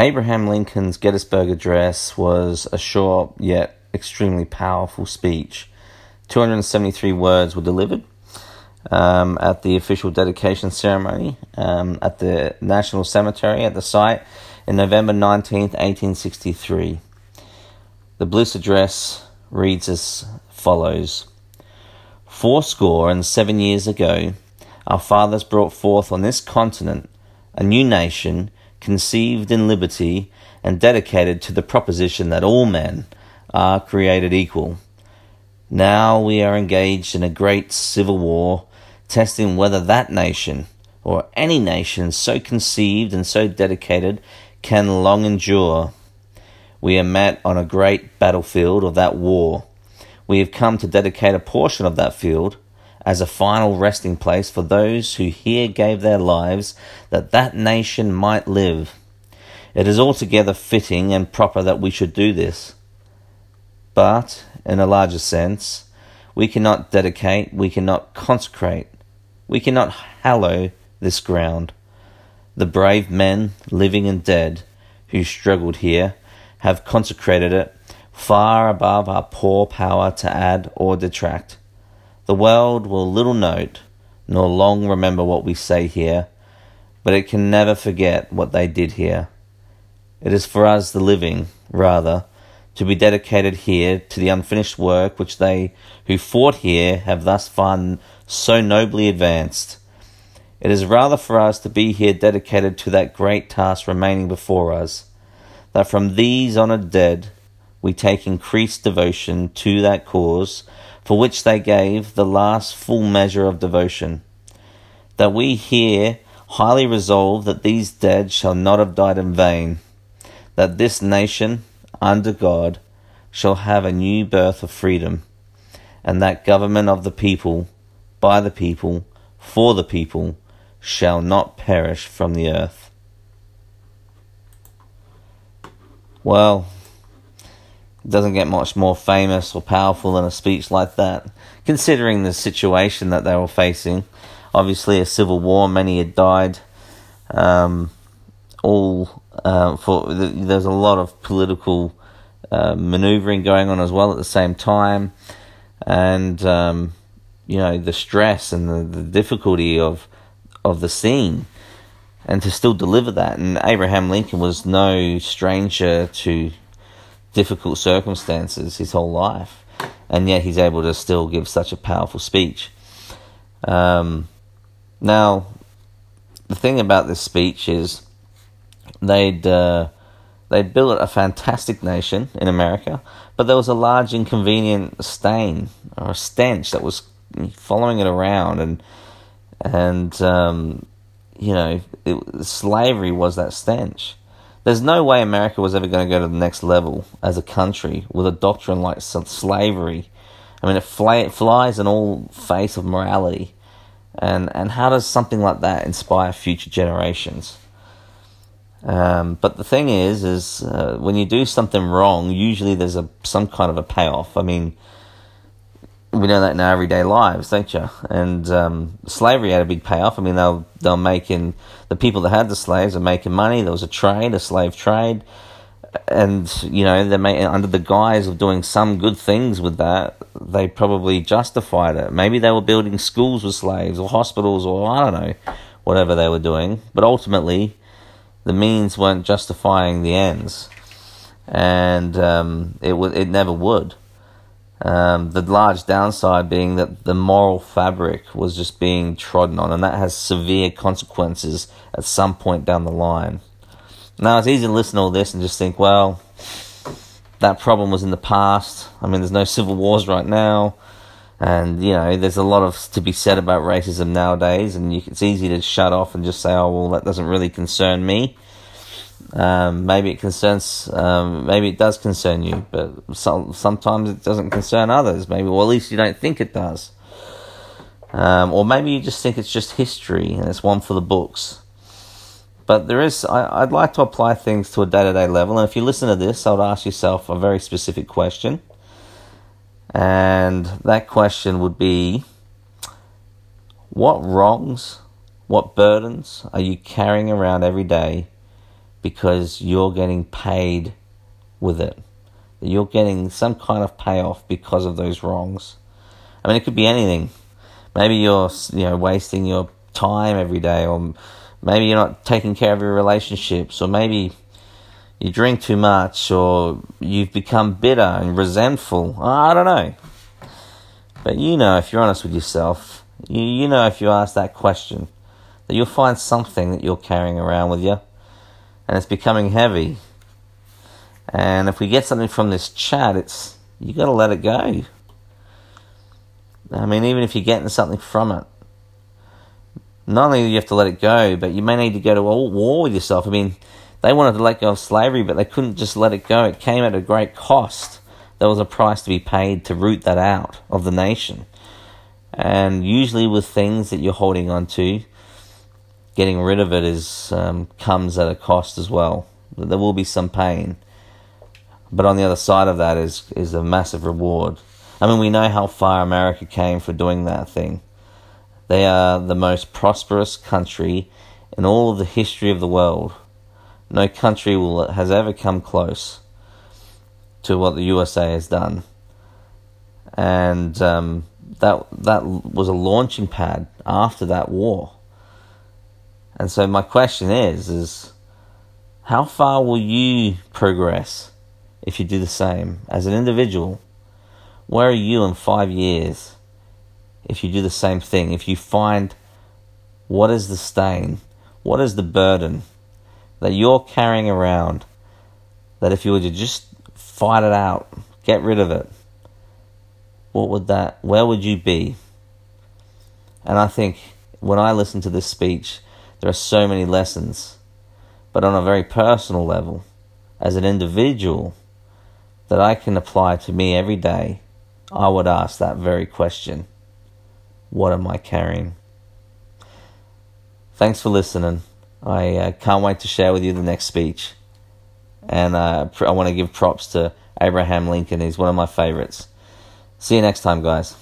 Abraham Lincoln's Gettysburg Address was a short yet extremely powerful speech. 273 words were delivered um, at the official dedication ceremony um, at the National Cemetery at the site in November 19th, 1863. The Bliss Address reads as follows Fourscore and seven years ago, our fathers brought forth on this continent a new nation conceived in liberty and dedicated to the proposition that all men are created equal. Now we are engaged in a great civil war, testing whether that nation, or any nation so conceived and so dedicated, can long endure. We are met on a great battlefield of that war. We have come to dedicate a portion of that field as a final resting place for those who here gave their lives that that nation might live. It is altogether fitting and proper that we should do this. But, in a larger sense, we cannot dedicate, we cannot consecrate, we cannot hallow this ground. The brave men, living and dead, who struggled here, have consecrated it far above our poor power to add or detract. The world will little note, nor long remember what we say here, but it can never forget what they did here. It is for us, the living, rather, to be dedicated here to the unfinished work which they who fought here have thus far so nobly advanced. It is rather for us to be here dedicated to that great task remaining before us, that from these honoured dead we take increased devotion to that cause for which they gave the last full measure of devotion. That we here highly resolve that these dead shall not have died in vain, that this nation, under God, shall have a new birth of freedom, and that government of the people, by the people, for the people, shall not perish from the earth. Well, doesn't get much more famous or powerful than a speech like that, considering the situation that they were facing. Obviously, a civil war, many had died. Um, all uh, for there's a lot of political uh, maneuvering going on as well at the same time, and um, you know the stress and the, the difficulty of of the scene, and to still deliver that. And Abraham Lincoln was no stranger to difficult circumstances his whole life, and yet he's able to still give such a powerful speech. Um, now, the thing about this speech is they'd uh, they'd built a fantastic nation in America, but there was a large inconvenient stain or stench that was following it around, and and um, you know it, slavery was that stench. There's no way America was ever going to go to the next level as a country with a doctrine like slavery. I mean, it, fly, it flies in all face of morality. And, and how does something like that inspire future generations? Um, but the thing is, is uh, when you do something wrong, usually there's a some kind of a payoff. I mean, we know that in our everyday lives, don't you? And um, slavery had a big payoff. I mean, they were, they were making, the people that had the slaves are making money. There was a trade, a slave trade. And, you know, they made, under the guise of doing some good things with that, they probably justified it. Maybe they were building schools with slaves or hospitals or I don't know, whatever they were doing. But ultimately, the means weren't justifying the ends. And um, it, w- it never would. Um, the large downside being that the moral fabric was just being trodden on, and that has severe consequences at some point down the line. Now, it's easy to listen to all this and just think, well, that problem was in the past. I mean, there's no civil wars right now, and you know, there's a lot of to be said about racism nowadays, and you, it's easy to shut off and just say, oh, well, that doesn't really concern me. Um, maybe it concerns, um, maybe it does concern you, but some, sometimes it doesn't concern others. Maybe, well, at least you don't think it does. Um, or maybe you just think it's just history and it's one for the books. But there is, I, would like to apply things to a day to day level. And if you listen to this, I would ask yourself a very specific question. And that question would be what wrongs, what burdens are you carrying around every day because you're getting paid with it. You're getting some kind of payoff because of those wrongs. I mean, it could be anything. Maybe you're, you know, wasting your time every day, or maybe you're not taking care of your relationships, or maybe you drink too much, or you've become bitter and resentful. I don't know. But you know, if you're honest with yourself, you, you know if you ask that question, that you'll find something that you're carrying around with you, and it's becoming heavy. And if we get something from this chat, it's you got to let it go. I mean, even if you're getting something from it, not only do you have to let it go, but you may need to go to war with yourself. I mean, they wanted to let go of slavery, but they couldn't just let it go. It came at a great cost. There was a price to be paid to root that out of the nation. And usually, with things that you're holding on to, getting rid of it is um, comes at a cost as well. There will be some pain, but on the other side of that is is a massive reward. I mean, we know how far America came for doing that thing. They are the most prosperous country in all of the history of the world. No country will, has ever come close to what the USA has done. And um, that that was a launching pad after that war. And so my question is is how far will you progress if you do the same as an individual? Where are you in five years if you do the same thing? If you find what is the stain, what is the burden that you're carrying around, that if you were to just fight it out, get rid of it, what would that, where would you be? And I think when I listen to this speech, there are so many lessons, but on a very personal level, as an individual, that I can apply to me every day I would ask that very question What am I carrying? Thanks for listening. I uh, can't wait to share with you the next speech. And uh, I want to give props to Abraham Lincoln. He's one of my favorites. See you next time, guys.